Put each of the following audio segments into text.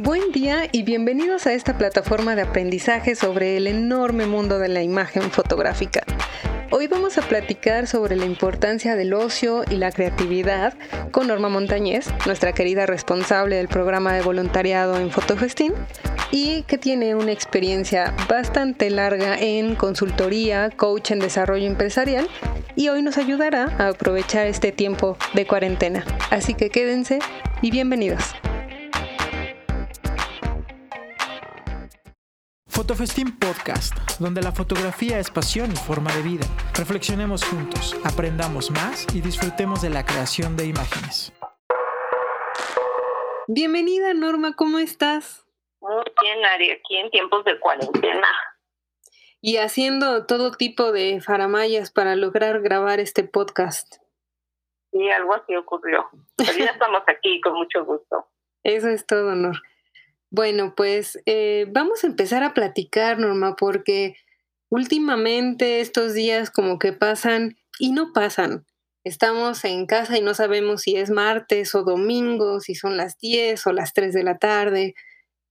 Buen día y bienvenidos a esta plataforma de aprendizaje sobre el enorme mundo de la imagen fotográfica. Hoy vamos a platicar sobre la importancia del ocio y la creatividad con Norma Montañez, nuestra querida responsable del programa de voluntariado en Fotofestín y que tiene una experiencia bastante larga en consultoría, coach en desarrollo empresarial y hoy nos ayudará a aprovechar este tiempo de cuarentena. Así que quédense y bienvenidos. Fotofestín Podcast, donde la fotografía es pasión y forma de vida. Reflexionemos juntos, aprendamos más y disfrutemos de la creación de imágenes. Bienvenida Norma, ¿cómo estás? Muy bien, Ari, aquí en tiempos de cuarentena. Y haciendo todo tipo de faramayas para lograr grabar este podcast. Sí, algo así ocurrió. Pero ya estamos aquí con mucho gusto. Eso es todo, Norma. Bueno, pues eh, vamos a empezar a platicar, Norma, porque últimamente estos días como que pasan y no pasan. Estamos en casa y no sabemos si es martes o domingo, si son las 10 o las 3 de la tarde.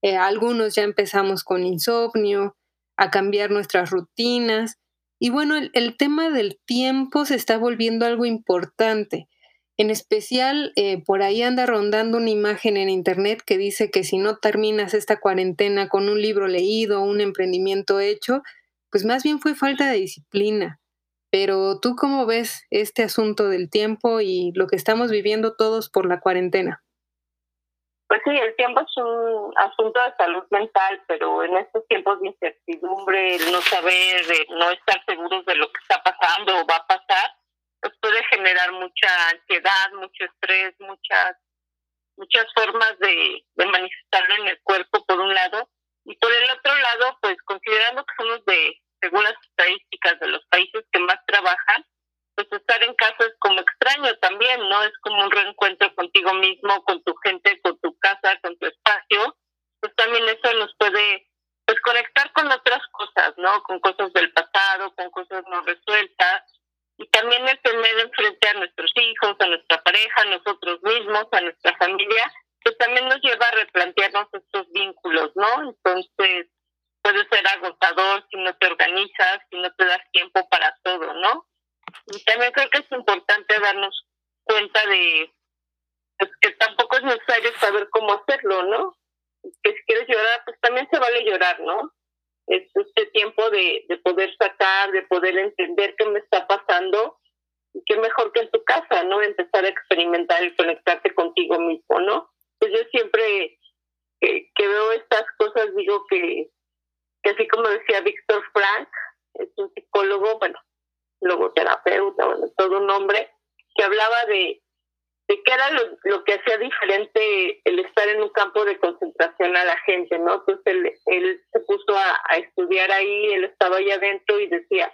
Eh, algunos ya empezamos con insomnio, a cambiar nuestras rutinas. Y bueno, el tema del tiempo se está volviendo algo importante. En especial, eh, por ahí anda rondando una imagen en Internet que dice que si no terminas esta cuarentena con un libro leído, un emprendimiento hecho, pues más bien fue falta de disciplina. Pero tú cómo ves este asunto del tiempo y lo que estamos viviendo todos por la cuarentena? Pues sí, el tiempo es un asunto de salud mental, pero en estos tiempos de incertidumbre, el no saber, no estar seguros de lo que está pasando o va a pasar, pues puede generar mucha ansiedad, mucho estrés, muchas muchas formas de, de manifestarlo en el cuerpo por un lado y por el otro lado pues considerando que somos de según las estadísticas de los países que más trabajan pues estar en casa es como extraño también no es como un reencuentro contigo mismo con tu gente con tu casa con tu espacio pues también eso nos puede pues conectar con otras cosas no con cosas del pasado con cosas no resueltas y también el tener enfrente a nuestros hijos, a nuestra pareja, a nosotros mismos, a nuestra familia, pues también nos lleva a replantearnos estos vínculos, ¿no? Entonces puede ser agotador si no te organizas, si no te das tiempo para todo, ¿no? Y también creo que es importante darnos cuenta de pues, que tampoco es necesario saber cómo hacerlo, ¿no? Que si quieres llorar, pues también se vale llorar, ¿no? Es este tiempo de, de poder sacar, de poder entender qué me está pasando y qué mejor que en tu casa, ¿no? Empezar a experimentar y conectarte contigo mismo, ¿no? Pues yo siempre que, que veo estas cosas digo que, que así como decía Víctor Frank, es un psicólogo, bueno, logoterapeuta, bueno, todo un hombre, que hablaba de de qué era lo, que hacía diferente el estar en un campo de concentración a la gente, ¿no? Entonces él, él se puso a, estudiar ahí, él estaba ahí adentro y decía,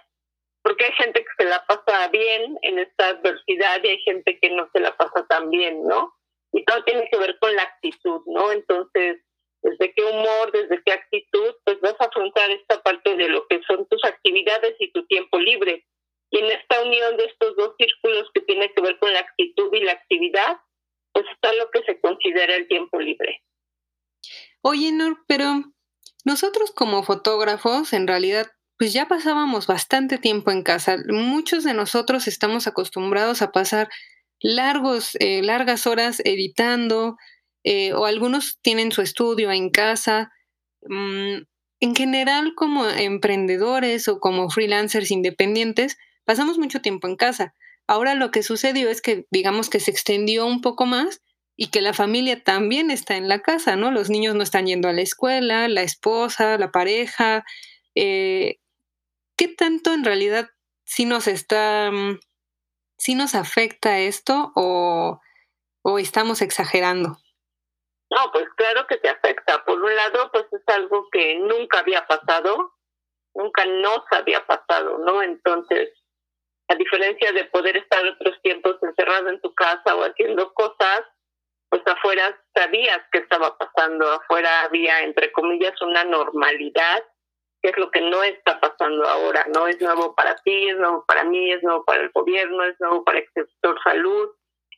porque hay gente que se la pasa bien en esta adversidad y hay gente que no se la pasa tan bien, ¿no? Y todo tiene que ver con la actitud, ¿no? Entonces, desde qué humor, desde qué actitud, pues vas a afrontar esta parte de lo que son tus actividades y tu tiempo libre y en esta unión de estos dos círculos que tiene que ver con la actitud y la actividad, pues está lo que se considera el tiempo libre. Oye, Nor, pero nosotros como fotógrafos, en realidad, pues ya pasábamos bastante tiempo en casa. Muchos de nosotros estamos acostumbrados a pasar largos, eh, largas horas editando, eh, o algunos tienen su estudio en casa. Mm, en general, como emprendedores o como freelancers independientes, pasamos mucho tiempo en casa. Ahora lo que sucedió es que digamos que se extendió un poco más y que la familia también está en la casa, ¿no? Los niños no están yendo a la escuela, la esposa, la pareja. Eh, ¿Qué tanto en realidad sí nos está, mm, sí nos afecta esto o, o estamos exagerando? No, pues claro que te afecta. Por un lado, pues es algo que nunca había pasado, nunca nos había pasado, ¿no? Entonces, a diferencia de poder estar otros tiempos encerrado en tu casa o haciendo cosas, pues afuera sabías qué estaba pasando, afuera había, entre comillas, una normalidad, que es lo que no está pasando ahora, no es nuevo para ti, es nuevo para mí, es nuevo para el gobierno, es nuevo para el sector salud,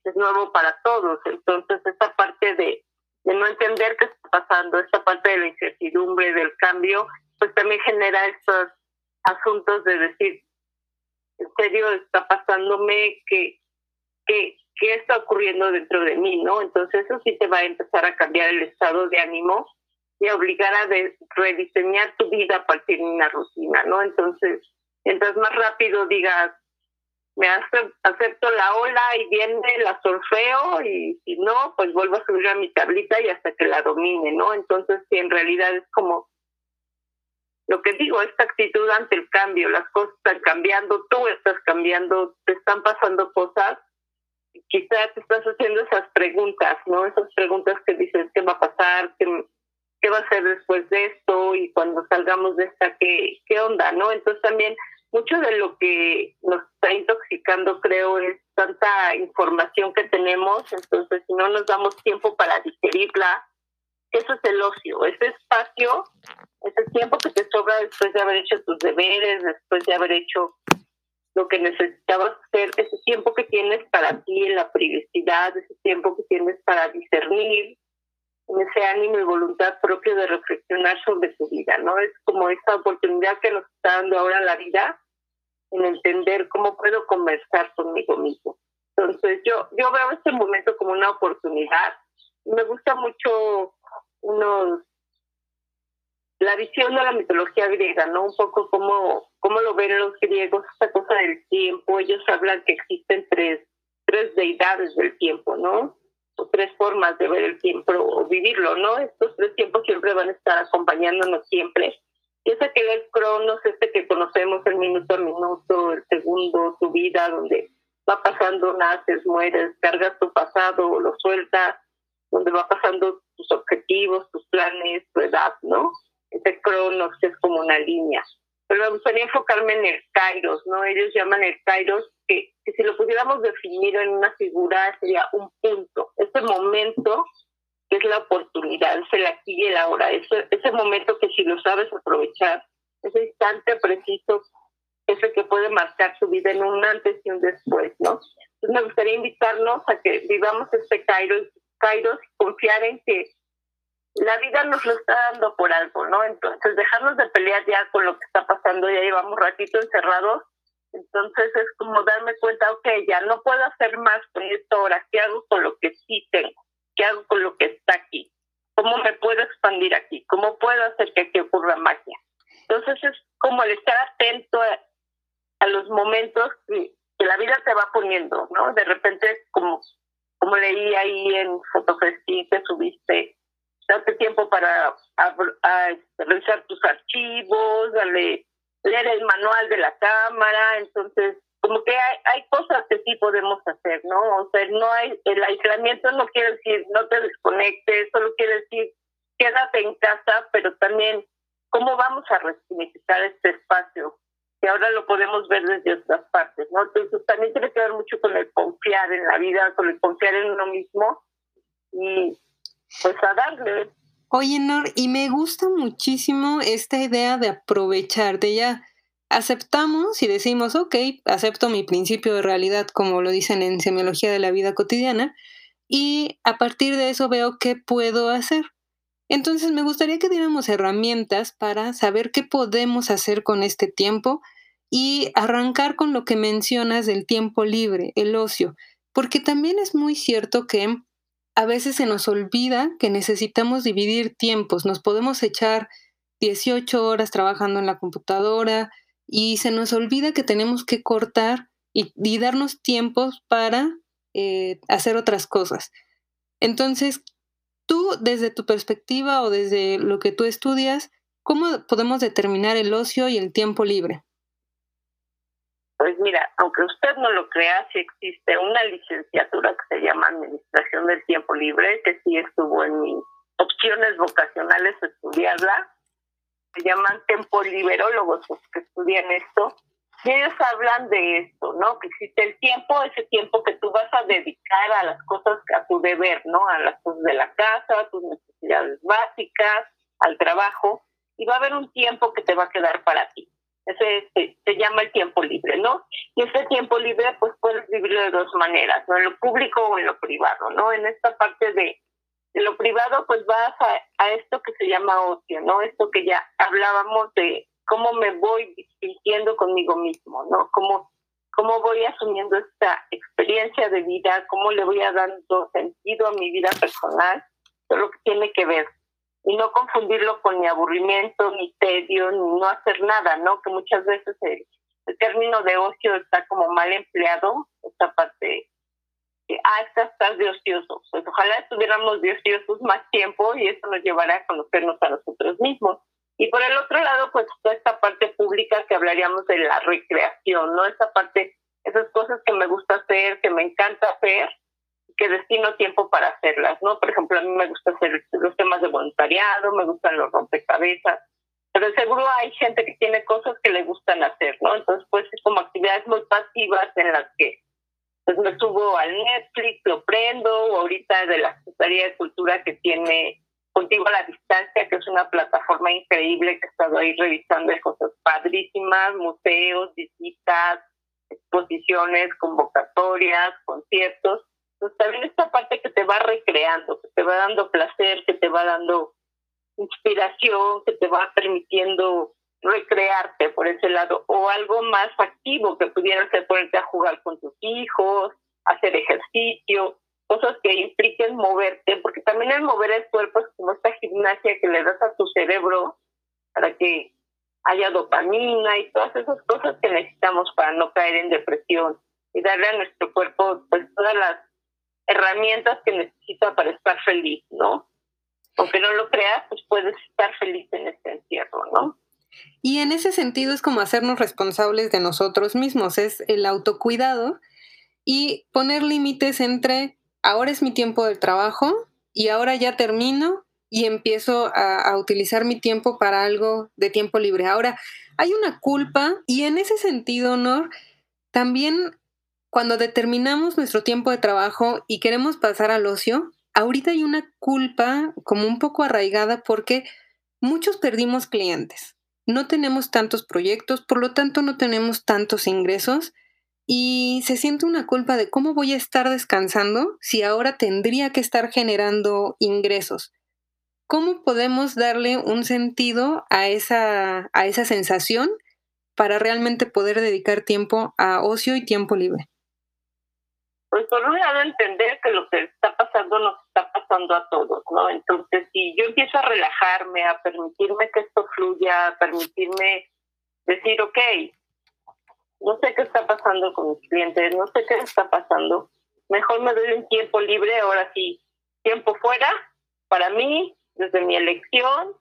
es nuevo para todos. Entonces, esa parte de, de no entender qué está pasando, esta parte de la incertidumbre, del cambio, pues también genera estos asuntos de decir, en serio está pasándome que, que, qué está ocurriendo dentro de mí, ¿no? Entonces eso sí te va a empezar a cambiar el estado de ánimo y a obligar a rediseñar tu vida a partir de una rutina, ¿no? Entonces, mientras más rápido digas, me acepto la ola y viene, la solfeo y si no, pues vuelvo a subir a mi tablita y hasta que la domine, ¿no? Entonces, si en realidad es como lo que digo, esta actitud ante el cambio, las cosas están cambiando, tú estás cambiando, te están pasando cosas, quizás te estás haciendo esas preguntas, ¿no? Esas preguntas que dices, ¿qué va a pasar? ¿Qué, qué va a ser después de esto? Y cuando salgamos de esta, ¿qué, qué onda? ¿No? Entonces también mucho de lo que nos está intoxicando, creo, es tanta información que tenemos, entonces si no nos damos tiempo para digerirla, eso es el ocio, ese espacio, ese tiempo que te sobra después de haber hecho tus deberes, después de haber hecho lo que necesitabas hacer, ese tiempo que tienes para ti en la privacidad, ese tiempo que tienes para discernir, ese ánimo y voluntad propio de reflexionar sobre tu vida, ¿no? Es como esa oportunidad que nos está dando ahora la vida en entender cómo puedo conversar conmigo mismo. Entonces yo, yo veo este momento como una oportunidad. Me gusta mucho unos la visión de la mitología griega, ¿no? Un poco como, como lo ven los griegos, esta cosa del tiempo. Ellos hablan que existen tres, tres deidades del tiempo, ¿no? O tres formas de ver el tiempo o vivirlo, ¿no? Estos tres tiempos siempre van a estar acompañándonos siempre. Y ese que el cronos, este que conocemos el minuto a minuto, el segundo, tu vida, donde va pasando, naces, mueres, cargas tu pasado, lo sueltas, donde va pasando tus objetivos, tus planes, tu edad, ¿no? ese cronos que es como una línea. Pero me gustaría enfocarme en el kairos, ¿no? Ellos llaman el kairos que, si lo pudiéramos definir en una figura sería un punto, ese momento que es la oportunidad, es el aquí y el ahora, ese, ese momento que si lo sabes aprovechar, ese instante preciso es el que puede marcar su vida en un antes y un después, ¿no? Entonces me gustaría invitarnos a que vivamos este kairos, kairos y confiar en que la vida nos lo está dando por algo, ¿no? Entonces, dejarnos de pelear ya con lo que está pasando, ya llevamos ratito encerrados, entonces es como darme cuenta, ok, ya no puedo hacer más con esto ahora, ¿qué hago con lo que sí tengo? ¿Qué hago con lo que está aquí? ¿Cómo me puedo expandir aquí? ¿Cómo puedo hacer que aquí ocurra magia? Entonces es como el estar atento a, los momentos que, la vida te va poniendo, ¿no? De repente, como, como leí ahí en Fotofesti que subiste, date tiempo para revisar tus archivos, leer el manual de la cámara, entonces como que hay, hay cosas que sí podemos hacer, ¿no? O sea, no hay, el aislamiento no quiere decir no te desconectes, solo quiere decir quédate en casa, pero también cómo vamos a resignificar este espacio, que ahora lo podemos ver desde otras partes, ¿no? Entonces también tiene que ver mucho con el confiar en la vida, con el confiar en uno mismo y pues a darle. Oye, Nor, y me gusta muchísimo esta idea de aprovechar, de ya aceptamos y decimos, ok, acepto mi principio de realidad, como lo dicen en semiología de la vida cotidiana, y a partir de eso veo qué puedo hacer. Entonces me gustaría que diéramos herramientas para saber qué podemos hacer con este tiempo y arrancar con lo que mencionas del tiempo libre, el ocio, porque también es muy cierto que a veces se nos olvida que necesitamos dividir tiempos. Nos podemos echar 18 horas trabajando en la computadora y se nos olvida que tenemos que cortar y, darnos tiempos para eh, hacer otras cosas. Entonces, tú desde tu perspectiva o desde lo que tú estudias, ¿cómo podemos determinar el ocio y el tiempo libre? Pues mira, aunque usted no lo crea, sí existe una licenciatura que se llama Administración del Tiempo Libre, que sí estuvo en mis opciones vocacionales estudiarla. Se llaman tempoliberólogos los que estudian esto. Ellos hablan de esto, ¿no? Que existe el tiempo, ese tiempo que tú vas a dedicar a las cosas, a tu deber, ¿no? A las cosas de la casa, a tus necesidades básicas, al trabajo. Y va a haber un tiempo que te va a quedar para ti ese se, llama el tiempo libre, ¿no? Y ese tiempo libre, pues puedes vivirlo de dos maneras, ¿no? En lo público o en lo privado, ¿no? En esta parte de, de lo privado pues vas a, a esto que se llama ocio, ¿no? Esto que ya hablábamos de cómo me voy sintiendo conmigo mismo, ¿no? Cómo, cómo voy asumiendo esta experiencia de vida, cómo le voy a dando sentido a mi vida personal, todo lo que tiene que ver. Y no confundirlo con mi aburrimiento, ni tedio, ni no hacer nada, ¿no? Que muchas veces el, término de ocio está como mal empleado, esta parte ah, estás de ocioso. Pues ojalá estuviéramos de ociosos más tiempo y eso nos llevará a conocernos a nosotros mismos. Y por el otro lado, pues toda esta parte pública que hablaríamos de la recreación, ¿no? Esa parte, esas cosas que me gusta hacer, que me encanta hacer, que destino tiempo para hacerlas, ¿no? Por ejemplo, a mí me gusta hacer los temas de voluntariado, me gustan los rompecabezas, pero seguro hay gente que tiene cosas que le gustan hacer, ¿no? Entonces, pues como actividades muy pasivas en las que pues me subo al Netflix, lo prendo, o ahorita de la Secretaría de Cultura que tiene Contigo a la Distancia, que es una plataforma increíble que he estado ahí revisando cosas padrísimas, museos, visitas, exposiciones, convocatorias, conciertos. Entonces también esta parte que te va recreando, que te va dando placer, que te va dando inspiración, que te va permitiendo recrearte por ese lado, o algo más activo que pudiera ser ponerte a jugar con tus hijos, hacer ejercicio, cosas que impliquen moverte, porque también el mover el cuerpo es como esta gimnasia que le das a tu cerebro para que haya dopamina y todas esas cosas que necesitamos para no caer en depresión y darle a nuestro cuerpo pues todas las herramientas que necesita para estar feliz, ¿no? Aunque no lo creas, pues puedes estar feliz en este encierro, ¿no? Y en ese sentido es como hacernos responsables de nosotros mismos, es el autocuidado y poner límites entre ahora es mi tiempo del trabajo y ahora ya termino y empiezo a, utilizar mi tiempo para algo de tiempo libre. Ahora, hay una culpa y en ese sentido, Nor, también cuando determinamos nuestro tiempo de trabajo y queremos pasar al ocio, ahorita hay una culpa como un poco arraigada porque muchos perdimos clientes. No tenemos tantos proyectos, por lo tanto no tenemos tantos ingresos y se siente una culpa de cómo voy a estar descansando si ahora tendría que estar generando ingresos. ¿Cómo podemos darle un sentido a esa, a esa sensación para realmente poder dedicar tiempo a ocio y tiempo libre? Pues por un lado entender que lo que está pasando nos está pasando a todos, ¿no? Entonces, si yo empiezo a relajarme, a permitirme que esto fluya, a permitirme decir, ok, no sé qué está pasando con mis clientes, no sé qué está pasando. Mejor me doy un tiempo libre, ahora sí, tiempo fuera, para mí, desde mi elección,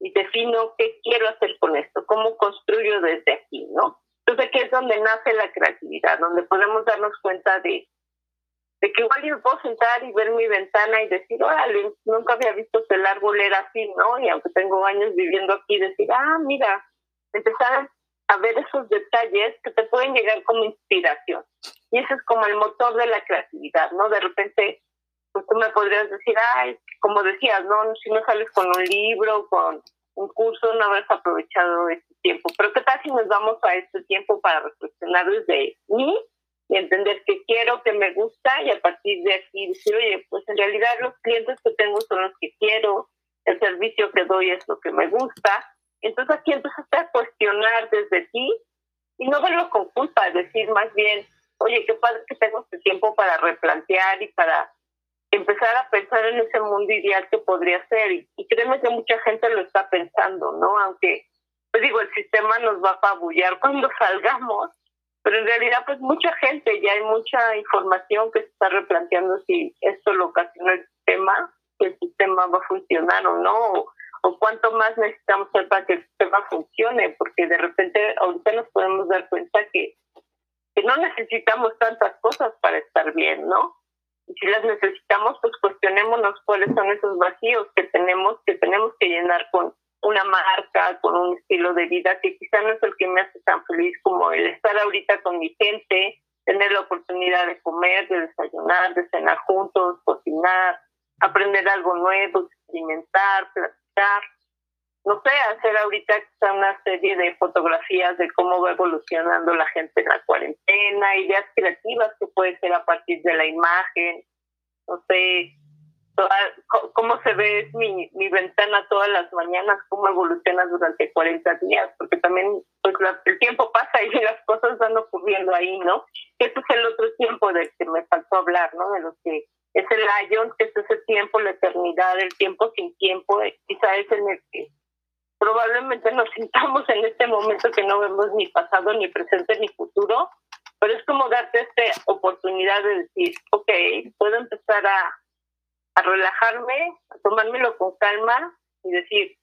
y defino qué quiero hacer con esto, cómo construyo desde aquí, ¿no? Entonces aquí es donde nace la creatividad, donde podemos darnos cuenta de, de que igual yo puedo sentar y ver mi ventana y decir, órale, nunca había visto que el árbol era así, ¿no? Y aunque tengo años viviendo aquí, decir, ah, mira, empezar a ver esos detalles que te pueden llegar como inspiración. Y ese es como el motor de la creatividad, ¿no? De repente, pues tú me podrías decir, ay, como decías, ¿no? Si no sales con un libro, con un curso, no habrás aprovechado este tiempo. Pero ¿qué tal si nos vamos a este tiempo para reflexionar desde mí y entender qué quiero, qué me gusta y a partir de aquí decir, oye, pues en realidad los clientes que tengo son los que quiero, el servicio que doy es lo que me gusta entonces aquí empezaste a cuestionar desde ti y no verlo con culpa, decir más bien, oye, qué padre que tengo este tiempo para replantear y para empezar a pensar en ese mundo ideal que podría ser. Y, créeme que mucha gente lo está pensando, ¿no? Aunque, pues digo, el sistema nos va a apabullar cuando salgamos, pero en realidad, pues mucha gente, ya hay mucha información que se está replanteando si esto lo ocasiona el sistema, si el sistema va a funcionar o no, o cuánto más necesitamos hacer para que el sistema funcione, porque de repente ahorita nos podemos dar cuenta que, que no necesitamos tantas cosas para estar bien, ¿no? Y si las necesitamos, pues cuestionémonos cuáles son esos vacíos que tenemos, que tenemos que llenar con una marca, con un estilo de vida que quizá no es el que me hace tan feliz como el estar ahorita con mi gente, tener la oportunidad de comer, de desayunar, de cenar juntos, cocinar, aprender algo nuevo, experimentar, no sé, hacer ahorita una serie de fotografías de cómo va evolucionando la gente en la cuarentena, ideas creativas que puede ser a partir de la imagen, no sé, cómo se ve mi, ventana todas las mañanas, cómo evoluciona durante 40 días, porque también pues el tiempo pasa y las cosas van ocurriendo ahí, ¿no? Ese es el otro tiempo del que me faltó hablar, ¿no? De lo que es el año, que es ese tiempo, la eternidad, el tiempo sin tiempo, quizá es en el que probablemente nos sintamos en este momento que no vemos ni pasado, ni presente, ni futuro, pero es como darte esta oportunidad de decir, ok, puedo empezar a, a relajarme, a tomármelo con calma y decir,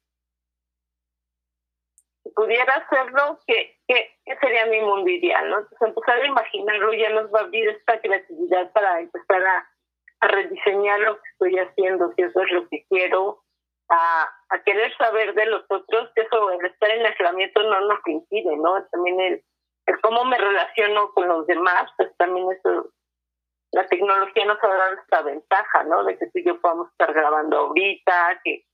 si pudiera hacerlo, ¿qué, qué, qué sería mi mundo ideal? Entonces empezar a imaginarlo ya nos va a abrir esta creatividad para empezar a, a rediseñar lo que estoy haciendo, si eso es lo que quiero, a, a querer saber de los otros, que eso, el estar en aislamiento no nos impide, ¿no? También el, el cómo me relaciono con los demás, pues también eso, la tecnología nos ha dado esta ventaja, ¿no? De que y yo podamos estar grabando ahorita, que,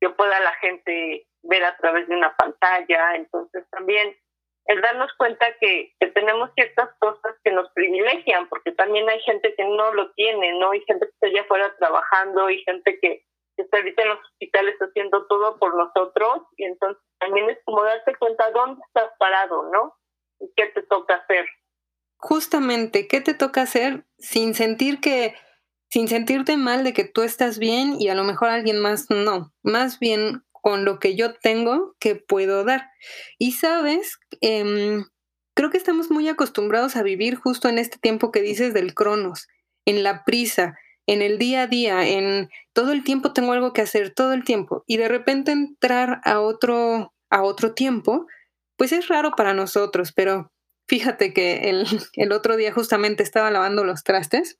que pueda la gente ver a través de una pantalla, entonces también el darnos cuenta que, que, tenemos ciertas cosas que nos privilegian, porque también hay gente que no lo tiene, ¿no? Hay gente que está allá afuera trabajando y gente que, que está ahorita en los hospitales haciendo todo por nosotros, y entonces también es como darte cuenta dónde estás parado, ¿no? Y qué te toca hacer. Justamente, ¿qué te toca hacer sin sentir que, sin sentirte mal de que tú estás bien y a lo mejor alguien más no? Más bien con lo que yo tengo que puedo dar. Y sabes, eh, creo que estamos muy acostumbrados a vivir justo en este tiempo que dices del cronos, en la prisa, en el día a día, en todo el tiempo tengo algo que hacer, todo el tiempo. Y de repente entrar a otro, a otro tiempo, pues es raro para nosotros, pero fíjate que el, el otro día justamente estaba lavando los trastes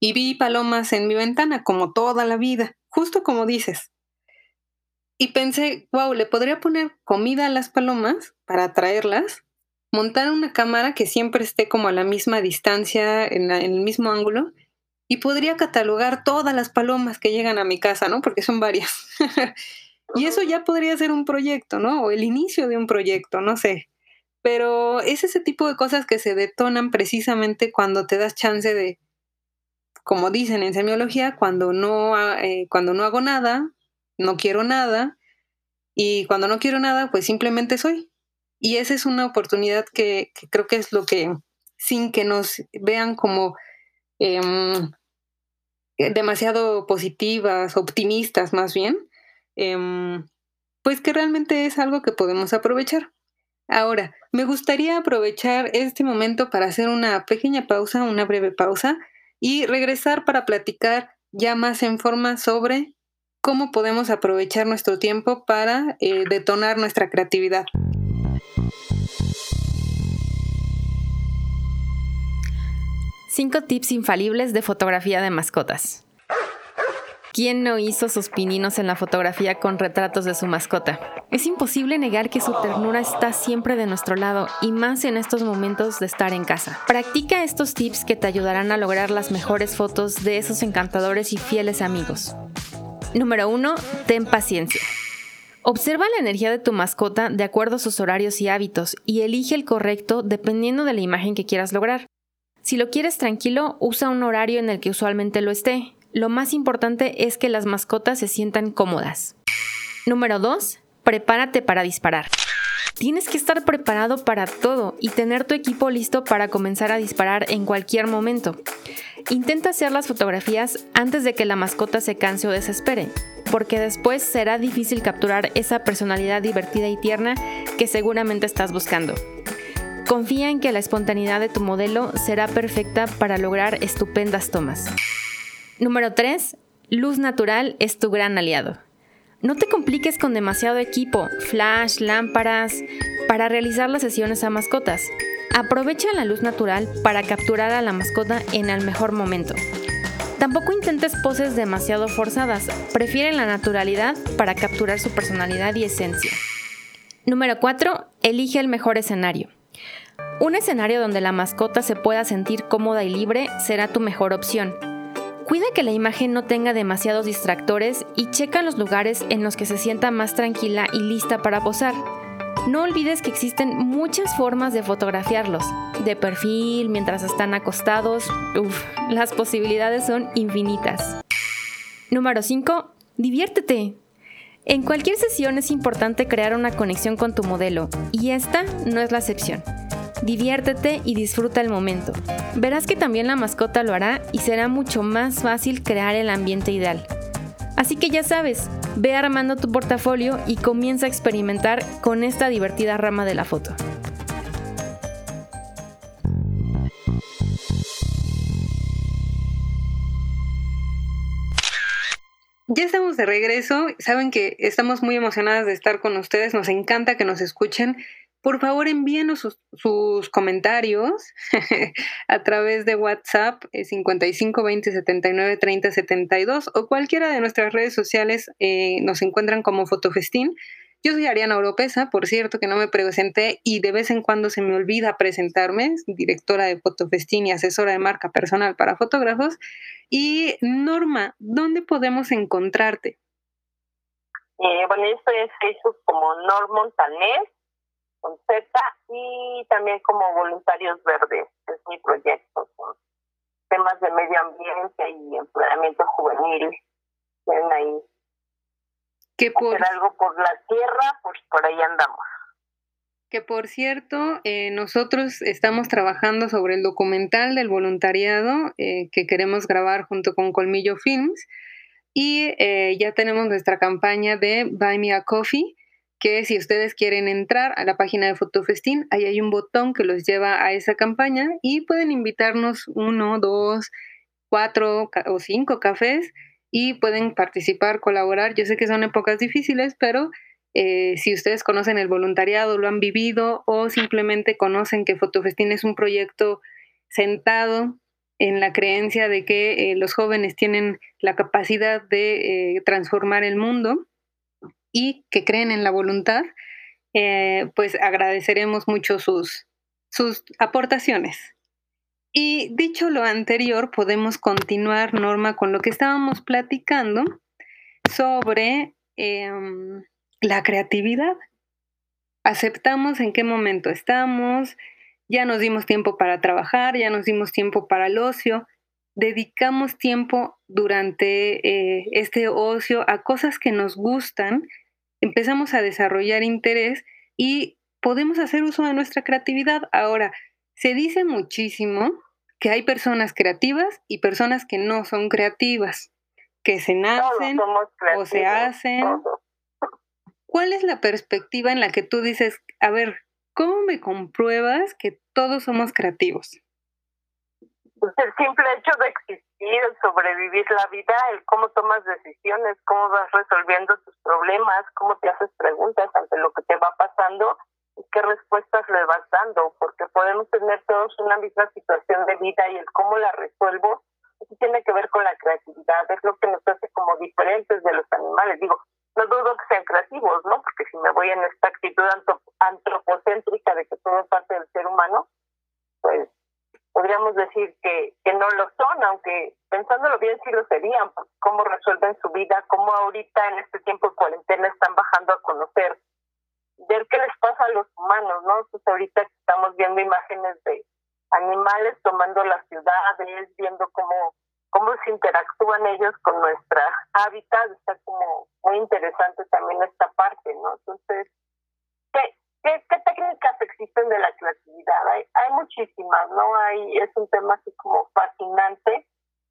y vi palomas en mi ventana, como toda la vida, justo como dices. Y pensé, wow, le podría poner comida a las palomas para atraerlas, montar una cámara que siempre esté como a la misma distancia, en, la, en, el mismo ángulo, y podría catalogar todas las palomas que llegan a mi casa, ¿no? Porque son varias. y eso ya podría ser un proyecto, ¿no? O el inicio de un proyecto, no sé. Pero es ese tipo de cosas que se detonan precisamente cuando te das chance de, como dicen en semiología, cuando no, eh, cuando no hago nada, no quiero nada y cuando no quiero nada, pues simplemente soy. Y esa es una oportunidad que, creo que es lo que, sin que nos vean como eh, demasiado positivas, optimistas más bien, eh, pues que realmente es algo que podemos aprovechar. Ahora, me gustaría aprovechar este momento para hacer una pequeña pausa, una breve pausa, y regresar para platicar ya más en forma sobre cómo podemos aprovechar nuestro tiempo para eh, detonar nuestra creatividad. Cinco tips infalibles de fotografía de mascotas. ¿Quién no hizo sus pininos en la fotografía con retratos de su mascota? Es imposible negar que su ternura está siempre de nuestro lado y más en estos momentos de estar en casa. Practica estos tips que te ayudarán a lograr las mejores fotos de esos encantadores y fieles amigos. Número 1. Ten paciencia. Observa la energía de tu mascota de acuerdo a sus horarios y hábitos y elige el correcto dependiendo de la imagen que quieras lograr. Si lo quieres tranquilo, usa un horario en el que usualmente lo esté. Lo más importante es que las mascotas se sientan cómodas. Número 2. Prepárate para disparar. Tienes que estar preparado para todo y tener tu equipo listo para comenzar a disparar en cualquier momento. Intenta hacer las fotografías antes de que la mascota se canse o desespere, porque después será difícil capturar esa personalidad divertida y tierna que seguramente estás buscando. Confía en que la espontaneidad de tu modelo será perfecta para lograr estupendas tomas. Número 3. Luz natural es tu gran aliado. No te compliques con demasiado equipo, flash, lámparas, para realizar las sesiones a mascotas. Aprovecha la luz natural para capturar a la mascota en el mejor momento. Tampoco intentes poses demasiado forzadas, prefiere la naturalidad para capturar su personalidad y esencia. Número 4. Elige el mejor escenario. Un escenario donde la mascota se pueda sentir cómoda y libre será tu mejor opción. Cuida que la imagen no tenga demasiados distractores y checa los lugares en los que se sienta más tranquila y lista para posar. No olvides que existen muchas formas de fotografiarlos. De perfil, mientras están acostados. Uf, las posibilidades son infinitas. Número 5. Diviértete. En cualquier sesión es importante crear una conexión con tu modelo, y esta no es la excepción. Diviértete y disfruta el momento. Verás que también la mascota lo hará y será mucho más fácil crear el ambiente ideal. Así que ya sabes, ve armando tu portafolio y comienza a experimentar con esta divertida rama de la foto. Ya estamos de regreso. Saben que estamos muy emocionadas de estar con ustedes. Nos encanta que nos escuchen. Por favor, envíenos sus, comentarios a través de WhatsApp 55 20 79 30 72 o cualquiera de nuestras redes sociales eh, nos encuentran como Fotofestín. Yo soy Ariana Oropesa, por cierto que no me presenté y de vez en cuando se me olvida presentarme, directora de Fotofestín y asesora de marca personal para fotógrafos. Y Norma, ¿dónde podemos encontrarte? Eh, bueno, yo estoy en Facebook como Norma Tanés con Z y también como Voluntarios Verdes, que es mi proyecto con temas de medio ambiente y empoderamiento juvenil. Tienen ahí que por, hacer algo por la tierra, pues por ahí andamos. Que por cierto, eh, nosotros estamos trabajando sobre el documental del voluntariado eh, que queremos grabar junto con Colmillo Films y eh, ya tenemos nuestra campaña de Buy Me a Coffee que si ustedes quieren entrar a la página de Fotofestín, ahí hay un botón que los lleva a esa campaña y pueden invitarnos uno, dos, cuatro o cinco cafés y pueden participar, colaborar. Yo sé que son épocas difíciles, pero eh, si ustedes conocen el voluntariado, lo han vivido o simplemente conocen que Fotofestín es un proyecto sentado en la creencia de que eh, los jóvenes tienen la capacidad de eh, transformar el mundo, y que creen en la voluntad, eh, pues agradeceremos mucho sus, sus aportaciones. Y dicho lo anterior, podemos continuar, Norma, con lo que estábamos platicando sobre em, la creatividad. Aceptamos en qué momento estamos, ya nos dimos tiempo para trabajar, ya nos dimos tiempo para el ocio, dedicamos tiempo durante eh, este ocio a cosas que nos gustan, empezamos a desarrollar interés y podemos hacer uso de nuestra creatividad. Ahora, se dice muchísimo que hay personas creativas y personas que no son creativas, que se nacen o se hacen. ¿Cuál es la perspectiva en la que tú dices, a ver, ¿cómo me compruebas que todos somos creativos? El simple hecho de existir, el sobrevivir la vida, el cómo tomas decisiones, cómo vas resolviendo tus problemas, cómo te haces preguntas ante lo que te va pasando y qué respuestas le vas dando, porque podemos tener todos una misma situación de vida y el cómo la resuelvo, eso tiene que ver con la creatividad, es lo que nos hace como diferentes de los animales. Digo, no dudo que sean creativos, ¿no? Porque si me voy en esta actitud antropocéntrica de que todo es parte del ser humano, podríamos decir que, que no lo son, aunque pensándolo bien sí lo serían, cómo resuelven su vida, cómo ahorita en este tiempo de cuarentena están bajando a conocer, ver qué les pasa a los humanos, ¿no? Pues ahorita estamos viendo imágenes de animales tomando las ciudades, viendo cómo, cómo se interactúan ellos con nuestra hábitat, está como muy interesante también esta parte, ¿no? Entonces, ¿qué, ¿Qué, técnicas existen de la creatividad? Hay, hay muchísimas, ¿no? Hay, es un tema así como fascinante.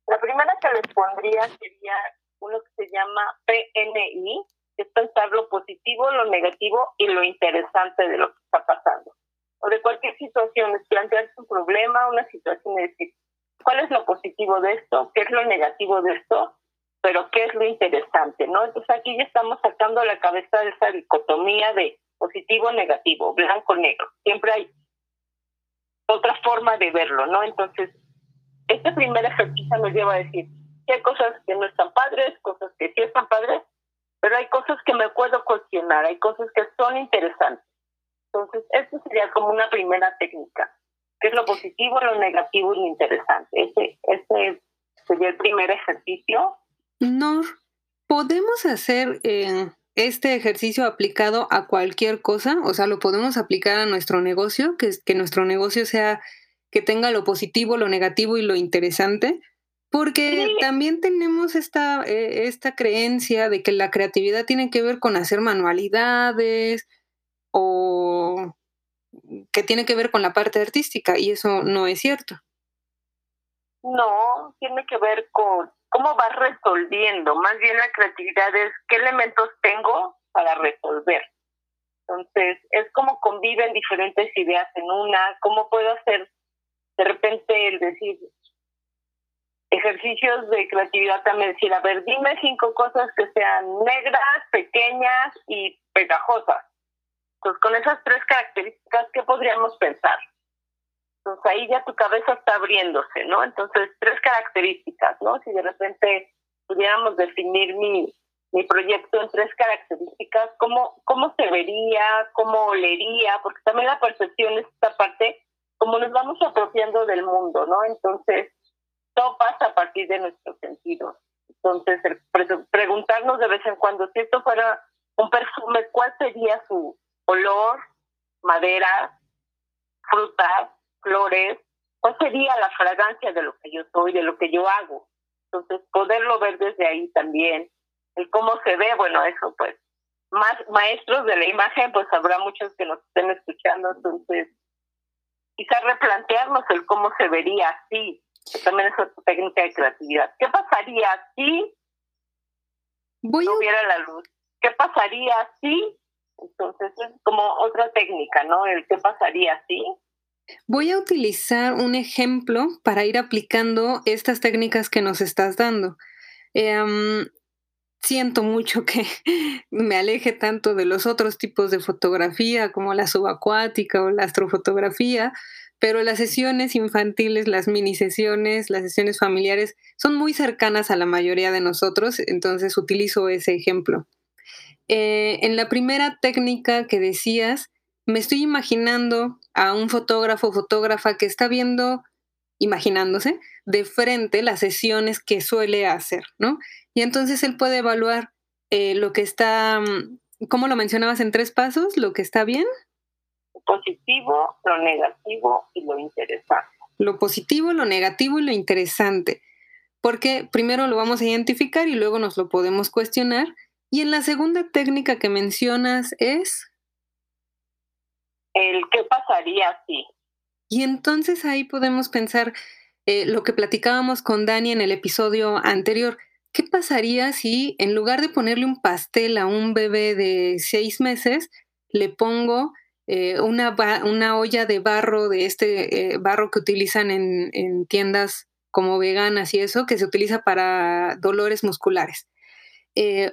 La primera que les pondría sería uno que se llama PNI, que es pensar lo positivo, lo negativo y lo interesante de lo que está pasando. O de cualquier situación, es plantearse un problema, una situación y decir, ¿cuál es lo positivo de esto? ¿Qué es lo negativo de esto? Pero ¿qué es lo interesante? ¿no? Entonces aquí ya estamos sacando la cabeza de esa dicotomía de positivo, negativo, blanco, negro. Siempre hay otra forma de verlo, ¿no? Entonces, este primer ejercicio nos lleva a decir que hay cosas que no están padres, cosas que sí están padres, pero hay cosas que me puedo cuestionar, hay cosas que son interesantes. Entonces, esto sería como una primera técnica, que es lo positivo, lo negativo y lo interesante. Ese, ese sería el primer ejercicio. No, podemos hacer eh, este ejercicio aplicado a cualquier cosa, o sea, lo podemos aplicar a nuestro negocio, que, que nuestro negocio sea, que tenga lo positivo, lo negativo y lo interesante, Porque también tenemos esta, eh, esta creencia de que la creatividad tiene que ver con hacer manualidades o que tiene que ver con la parte artística y eso no es cierto. No, tiene que ver con cómo vas resolviendo. Más bien la creatividad es qué elementos tengo para resolver. Entonces, es como conviven diferentes ideas en una, cómo puedo hacer de repente el decir ejercicios de creatividad también decir, a ver, dime cinco cosas que sean negras, pequeñas y pegajosas. Entonces, con esas tres características, ¿qué podríamos pensar? Entonces, ahí ya tu cabeza está abriéndose, ¿no? Entonces, tres características, ¿no? Si de repente pudiéramos definir mi, mi proyecto en tres características, ¿cómo, cómo se vería, cómo olería? Porque también la percepción es esta parte, como nos vamos apropiando del mundo, ¿no? Entonces, todo pasa a partir de nuestros sentidos. Entonces, preguntarnos de vez en cuando, si esto fuera un perfume, ¿cuál sería su, olor, madera, frutas, flores, cuál sería la fragancia de lo que yo soy, de lo que yo hago. Entonces, poderlo ver desde ahí también, el cómo se ve, bueno, eso pues, más maestros de la imagen, pues habrá muchos que nos estén escuchando, entonces, quizás replantearnos el cómo se vería así, que también es otra técnica de creatividad. ¿Qué pasaría si no hubiera la luz? ¿Qué pasaría si entonces es como otra técnica, ¿no? El qué pasaría así. Voy a utilizar un ejemplo para ir aplicando estas técnicas que nos estás dando. Em, siento mucho que me aleje tanto de los otros tipos de fotografía como la subacuática o la astrofotografía, pero las sesiones infantiles, las mini sesiones, las sesiones familiares son muy cercanas a la mayoría de nosotros, entonces utilizo ese ejemplo. Eh, en la primera técnica que decías, me estoy imaginando a un fotógrafo o fotógrafa que está viendo, imaginándose, de frente las sesiones que suele hacer, ¿no? Y entonces él puede evaluar eh, lo que está, mm, ¿cómo lo mencionabas en tres pasos? Lo que está bien. Lo positivo, lo negativo y lo interesante. Lo positivo, lo negativo y lo interesante. Porque primero lo vamos a identificar y luego nos lo podemos cuestionar y en la segunda técnica que mencionas es... El qué pasaría si. Y entonces ahí podemos pensar eh, lo que platicábamos con Dani en el episodio anterior. ¿Qué pasaría si en lugar de ponerle un pastel a un bebé de seis meses, le pongo eh, una, una, olla de barro, de este eh, barro que utilizan en, en tiendas como veganas y eso, que se utiliza para dolores musculares?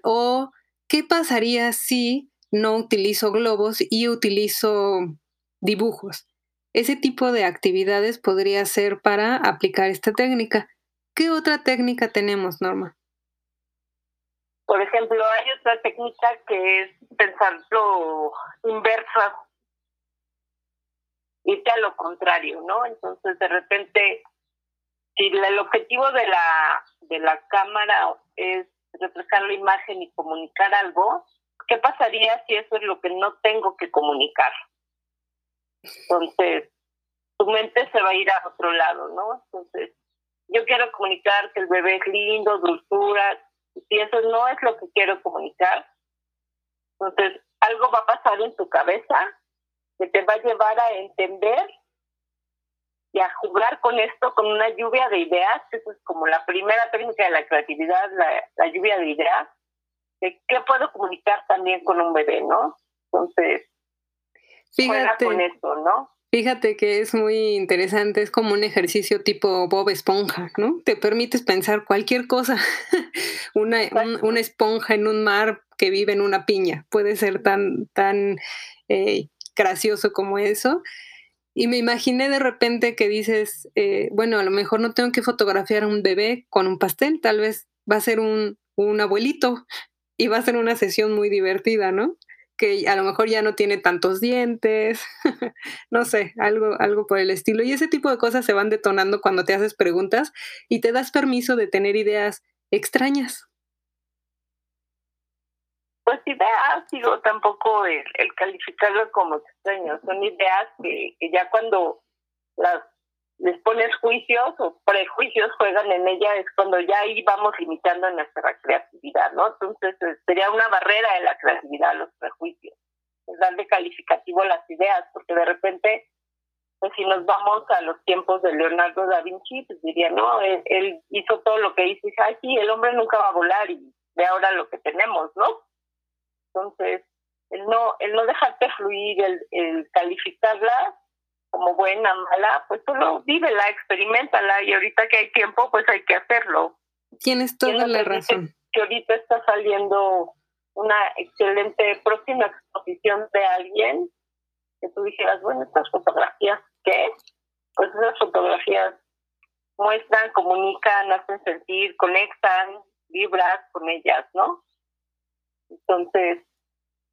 O qué pasaría si no utilizo globos y utilizo dibujos. Ese tipo de actividades podría ser para aplicar esta técnica. ¿Qué otra técnica tenemos, Norma? Por ejemplo, hay otra técnica que es pensar lo inverso, irte a lo contrario, ¿no? Entonces, de repente, si el objetivo de la, de la cámara es reflejar la imagen y comunicar algo, ¿qué pasaría si eso es lo que no tengo que comunicar? Entonces, tu mente se va a ir a otro lado, ¿no? Entonces, yo quiero comunicar que el bebé es lindo, dulzura, si eso no es lo que quiero comunicar, entonces algo va a pasar en tu cabeza que te va a llevar a entender y a jugar con esto, con una lluvia de ideas, que es como la primera técnica de la creatividad, la, lluvia de ideas, de qué puedo comunicar también con un bebé, ¿no? Entonces, fíjate, con esto, ¿no? Fíjate que es muy interesante, es como un ejercicio tipo Bob Esponja, ¿no? Te permites pensar cualquier cosa, una, una esponja en un mar que vive en una piña, puede ser tan, tan eh, gracioso como eso. Y me imaginé de repente que dices, eh, bueno, a lo mejor no tengo que fotografiar a un bebé con un pastel, tal vez va a ser un, un abuelito y va a ser una sesión muy divertida, ¿no? Que a lo mejor ya no tiene tantos dientes, no sé, algo, algo por el estilo. Y ese tipo de cosas se van detonando cuando te haces preguntas y te das permiso de tener ideas extrañas pues ideas, digo, tampoco el, el calificarlo como extraño, son ideas que, ya cuando las les pones juicios o prejuicios juegan en ella, es cuando ya ahí vamos limitando nuestra creatividad, ¿no? Entonces eh, sería una barrera de la creatividad los prejuicios, es darle calificativo a las ideas, porque de repente, pues si nos vamos a los tiempos de Leonardo da Vinci, pues diría, no, él, hizo todo lo que hizo, y dice, sí, el hombre nunca va a volar y ve ahora lo que tenemos, ¿no? Entonces, el no, el no dejarte fluir, el, el calificarla como buena, mala, pues solo vívela, experimentala y ahorita que hay tiempo, pues hay que hacerlo. Tienes toda la razón. Que ahorita está saliendo una excelente próxima exposición de alguien que tú dijeras, bueno, estas fotografías, ¿qué? Pues esas fotografías muestran, comunican, hacen sentir, conectan, vibras con ellas, ¿no? Entonces,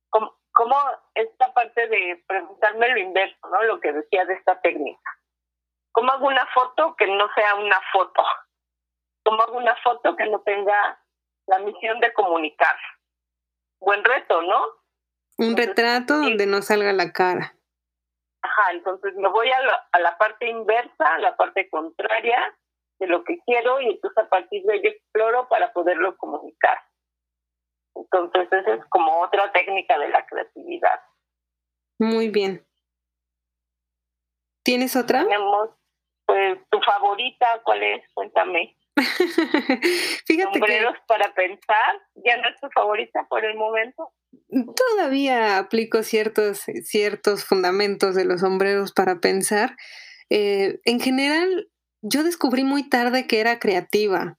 ¿cómo, como esta parte de preguntarme lo inverso, ¿no? Lo que decía de esta técnica. ¿Cómo hago una foto que no sea una foto? ¿Cómo hago una foto que no tenga la misión de comunicar? Buen reto, ¿no? Un retrato donde no salga la cara. Ajá, entonces me voy a la, a la parte inversa, a la parte contraria de lo que quiero y entonces a partir de ello exploro para poderlo comunicar. Entonces, esa es como otra técnica de la creatividad. Muy bien. ¿Tienes otra? Tenemos, pues, tu favorita, ¿cuál es? Cuéntame. Fíjate Sombreros para pensar, ¿ya no es tu favorita por el momento? Todavía aplico ciertos, ciertos fundamentos de los sombreros para pensar. Eh, en general, yo descubrí muy tarde que era creativa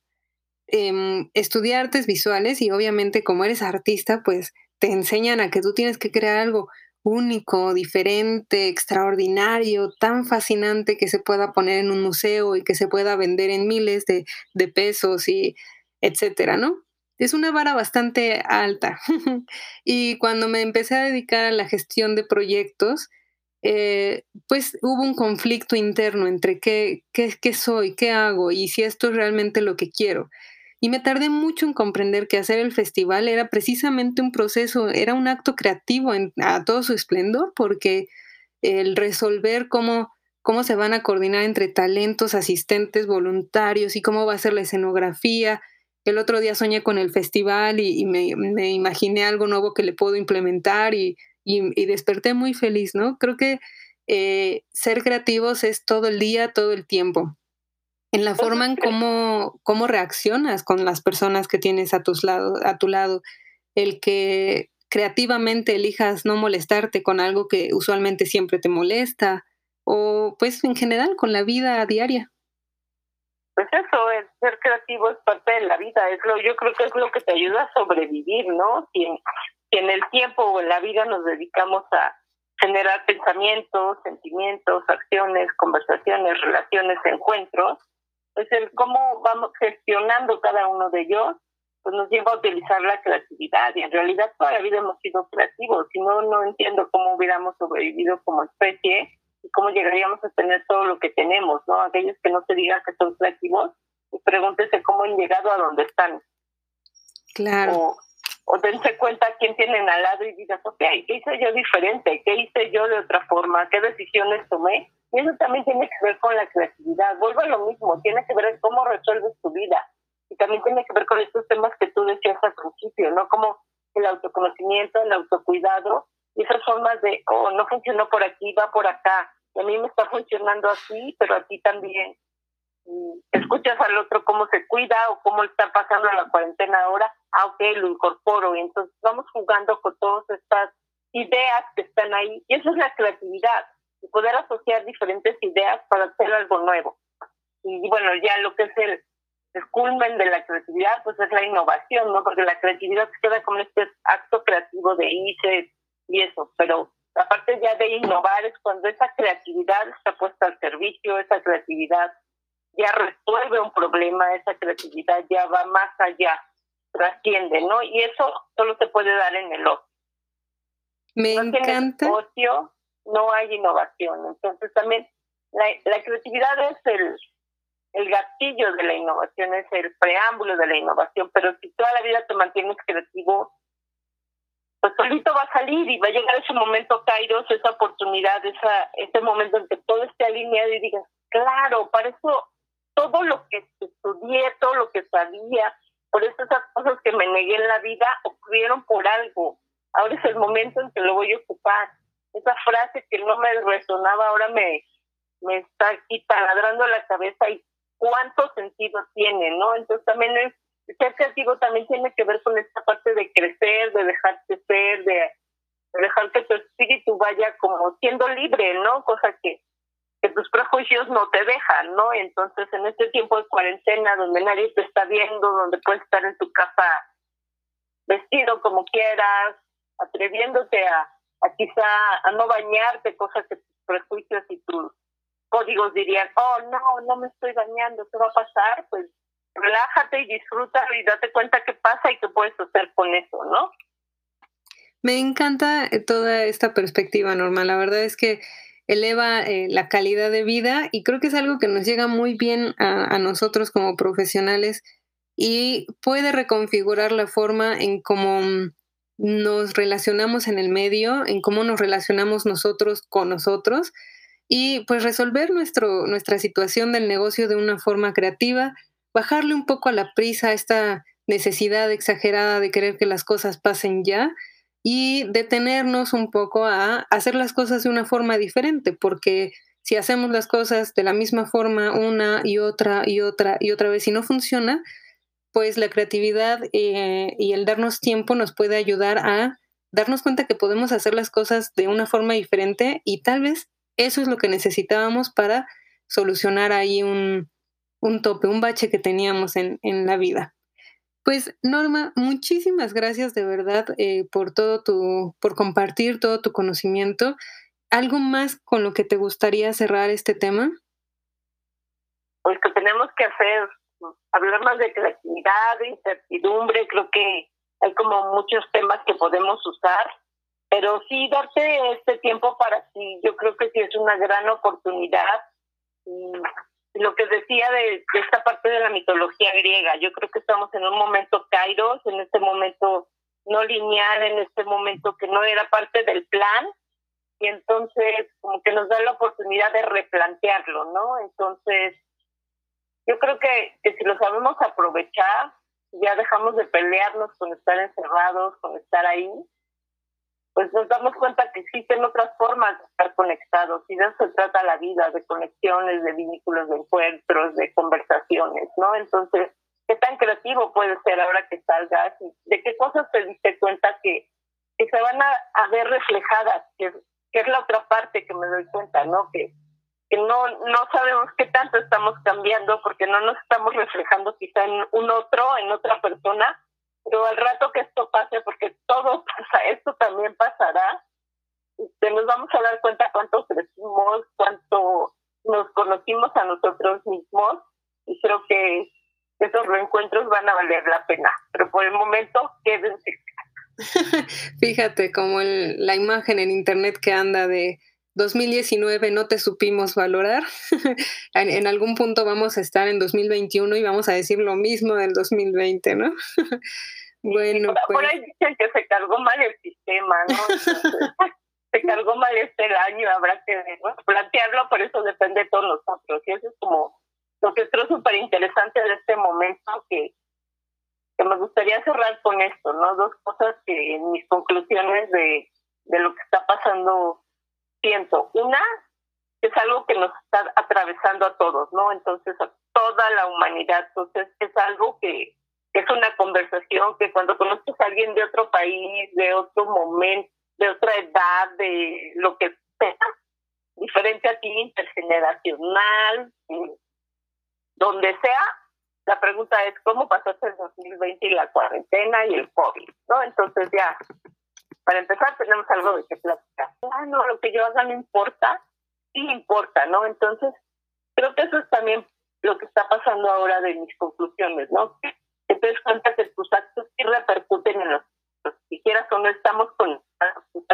eh, estudiar artes visuales y obviamente como eres artista, pues te enseñan a que tú tienes que crear algo único, diferente, extraordinario, tan fascinante que se pueda poner en un museo y que se pueda vender en miles de, de pesos y etcétera, ¿no? Es una vara bastante alta. y cuando me empecé a dedicar a la gestión de proyectos, eh, pues hubo un conflicto interno entre qué, qué, qué soy, qué hago y si esto es realmente lo que quiero. Y me tardé mucho en comprender que hacer el festival era precisamente un proceso, era un acto creativo en, a todo su esplendor, porque el resolver cómo, cómo se van a coordinar entre talentos, asistentes, voluntarios y cómo va a ser la escenografía. El otro día soñé con el festival y, me, imaginé algo nuevo que le puedo implementar y, y desperté muy feliz, ¿no? Creo que eh, ser creativos es todo el día, todo el tiempo en la forma en cómo, cómo reaccionas con las personas que tienes a, tus lado, a tu lado, el que creativamente elijas no molestarte con algo que usualmente siempre te molesta, o pues en general con la vida diaria. Pues eso, el ser creativo es parte de la vida, es lo, yo creo que es lo que te ayuda a sobrevivir, ¿no? Si en, si en el tiempo o en la vida nos dedicamos a generar pensamientos, sentimientos, acciones, conversaciones, relaciones, encuentros, pues el cómo vamos gestionando cada uno de ellos, pues nos lleva a utilizar la creatividad y en realidad toda la vida hemos sido creativos, si no, no entiendo cómo hubiéramos sobrevivido como especie y cómo llegaríamos a tener todo lo que tenemos, ¿no? Aquellos que no se digan que son creativos, pues pregúntese cómo han llegado a donde están. Claro. O, o dense cuenta quién tienen al lado y digas, ok, ¿qué hice yo diferente? ¿Qué hice yo de otra forma? ¿Qué decisiones tomé? Y eso también tiene que ver con la creatividad. Vuelvo a lo mismo, tiene que ver cómo resuelves tu vida. Y también tiene que ver con estos temas que tú decías al principio, ¿no? Como el autoconocimiento, el autocuidado, y esas formas de, oh, no funcionó por aquí, va por acá. Y a mí me está funcionando así, pero a ti también. Escuchas al otro cómo se cuida o cómo está pasando la cuarentena ahora, ah, ok, lo incorporo. Y entonces vamos jugando con todas estas ideas que están ahí. Y eso es la creatividad poder asociar diferentes ideas para hacer algo nuevo. Y bueno, ya lo que es el, culmen de la creatividad, pues es la innovación, ¿no? Porque la creatividad se queda como este acto creativo de hice y eso, pero la parte ya de innovar es cuando esa creatividad está puesta al servicio, esa creatividad ya resuelve un problema, esa creatividad ya va más allá, trasciende, ¿no? Y eso solo se puede dar en el ocio. Me encanta. Ocio, no hay innovación. Entonces también la, la creatividad es el, el gatillo de la innovación, es el preámbulo de la innovación, pero si toda la vida te mantienes creativo, pues solito va a salir y va a llegar ese momento, Kairos, esa oportunidad, esa, ese momento en que todo esté alineado y digas, claro, para eso todo lo que estudié, todo lo que sabía, por eso esas cosas que me negué en la vida ocurrieron por algo. Ahora es el momento en que lo voy a ocupar. Esa frase que no me resonaba ahora me, me está aquí taladrando la cabeza y cuánto sentido tiene, ¿no? Entonces también es, ser creativo también tiene que ver con esta parte de crecer, de dejarte ser, de, dejar que tu espíritu vaya como siendo libre, ¿no? Cosa que, que tus prejuicios no te dejan, ¿no? Entonces en este tiempo de cuarentena donde nadie te está viendo, donde puedes estar en tu casa vestido como quieras, atreviéndote a, quizá a no bañarte, cosa que tus prejuicios y tus códigos dirían, oh, no, no me estoy bañando, ¿qué va a pasar? Pues relájate y disfruta y date cuenta qué pasa y qué puedes hacer con eso, ¿no? Me encanta eh, toda esta perspectiva, Norma. La verdad es que eleva eh, la calidad de vida y creo que es algo que nos llega muy bien a, a, nosotros como profesionales y puede reconfigurar la forma en cómo nos relacionamos en el medio, en cómo nos relacionamos nosotros con nosotros y pues resolver nuestro, nuestra situación del negocio de una forma creativa, bajarle un poco a la prisa esta necesidad exagerada de querer que las cosas pasen ya y detenernos un poco a hacer las cosas de una forma diferente, porque si hacemos las cosas de la misma forma una y otra y otra y otra vez y no funciona, pues la creatividad eh, y el darnos tiempo nos puede ayudar a darnos cuenta que podemos hacer las cosas de una forma diferente y tal vez eso es lo que necesitábamos para solucionar ahí un, un tope, un bache que teníamos en, en, la vida. Pues Norma, muchísimas gracias de verdad eh, por todo tu, por compartir todo tu conocimiento. ¿Algo más con lo que te gustaría cerrar este tema? Pues que tenemos que hacer, hablar más de creatividad, de incertidumbre, creo que hay como muchos temas que podemos usar pero sí darte este tiempo para ti, yo creo que sí es una gran oportunidad. Lo que decía de, esta parte de la mitología griega, yo creo que estamos en un momento kairos, en este momento no lineal, en este momento que no era parte del plan, y entonces como que nos da la oportunidad de replantearlo, ¿no? Entonces, yo creo que si lo sabemos aprovechar, ya dejamos de pelearnos con estar encerrados, con estar ahí, pues nos damos cuenta que existen otras formas de estar conectados y de eso se trata la vida, de conexiones, de vínculos, de encuentros, de conversaciones, ¿no? Entonces, ¿qué tan creativo puede ser ahora que salgas? ¿De qué cosas te diste cuenta que, que se van a, a ver reflejadas? Que, que, es la otra parte que me doy cuenta, ¿no? Que, que no, no sabemos qué tanto estamos cambiando porque no nos estamos reflejando quizá en un otro, en otra persona, pero al rato que esto pase, porque todo pasa, esto también pasará, este, nos vamos a dar cuenta cuánto crecimos, cuánto nos conocimos a nosotros mismos y creo que esos reencuentros van a valer la pena. Pero por el momento, quédense. Fíjate como el, la imagen en internet que anda de 2019 no te supimos valorar. en, en, algún punto vamos a estar en 2021 y vamos a decir lo mismo del 2020, ¿no? bueno, por, pues... por, ahí dicen que se cargó mal el sistema, ¿no? se cargó mal este año, habrá que plantearlo, por eso depende de todos nosotros. Y eso es como lo que creo súper interesante de este momento que, que me gustaría cerrar con esto, ¿no? Dos cosas que en mis conclusiones de, de lo que está pasando siento. Una, es algo que nos está atravesando a todos, ¿no? Entonces, a toda la humanidad. Entonces, es algo que, que es una conversación que cuando conoces a alguien de otro país, de otro momento, de otra edad, de lo que sea, diferente a ti, intergeneracional, donde sea, la pregunta es cómo pasaste el 2020 y la cuarentena y el COVID, ¿no? Entonces ya para empezar tenemos algo de que platicar. Ah, no, lo que yo haga no importa, sí importa, ¿no? Entonces, creo que eso es también lo que está pasando ahora de mis conclusiones, ¿no? Que te das cuenta que tus actos sí repercuten en los. Si quieras o no estamos con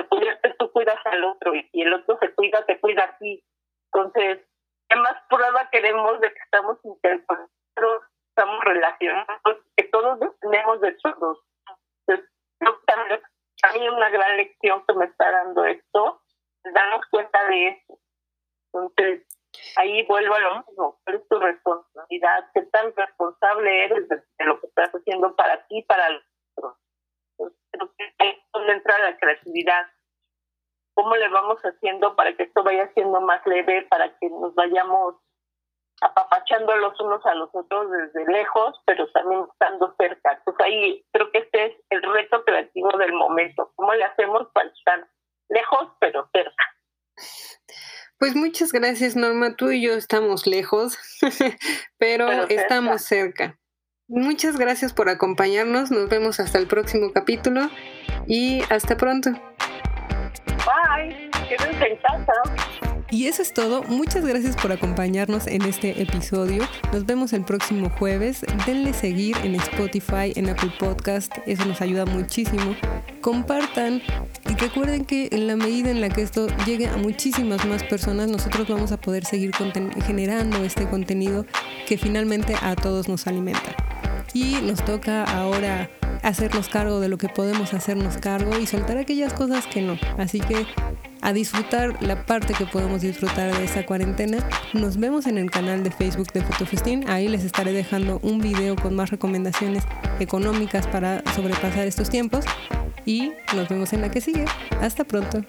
cuidarte tú cuidas al otro y el otro se cuida, te cuida a ti. Entonces, ¿qué más prueba queremos de que estamos interconectados, estamos relacionados, que todos dependemos de todos? Entonces, que también a mí una gran lección que me está dando esto, darnos cuenta de eso. Entonces, ahí vuelvo a lo mismo, es tu responsabilidad, qué tan responsable eres de, lo que estás haciendo para ti, para los otros. Creo que es donde entra la creatividad. ¿Cómo le vamos haciendo para que esto vaya siendo más leve, para que nos vayamos apapachando los unos a los otros desde lejos, pero también estando cerca? Pues ahí creo que este es el reto creativo del momento. ¿Cómo le hacemos para estar lejos, pero cerca? Pues muchas gracias, Norma. Tú y yo estamos lejos, pero, estamos cerca. Muchas gracias por acompañarnos. Nos vemos hasta el próximo capítulo y hasta pronto. Bye. Quédense en casa. Y eso es todo. Muchas gracias por acompañarnos en este episodio. Nos vemos el próximo jueves. Denle seguir en Spotify, en Apple Podcast. Eso nos ayuda muchísimo. Compartan y recuerden que en la medida en la que esto llegue a muchísimas más personas, nosotros vamos a poder seguir generando este contenido que finalmente a todos nos alimenta. Y nos toca ahora hacernos cargo de lo que podemos hacernos cargo y soltar aquellas cosas que no. Así que a disfrutar la parte que podemos disfrutar de esta cuarentena. Nos vemos en el canal de Facebook de Fotofestín. Ahí les estaré dejando un video con más recomendaciones económicas para sobrepasar estos tiempos. Y nos vemos en la que sigue. Hasta pronto.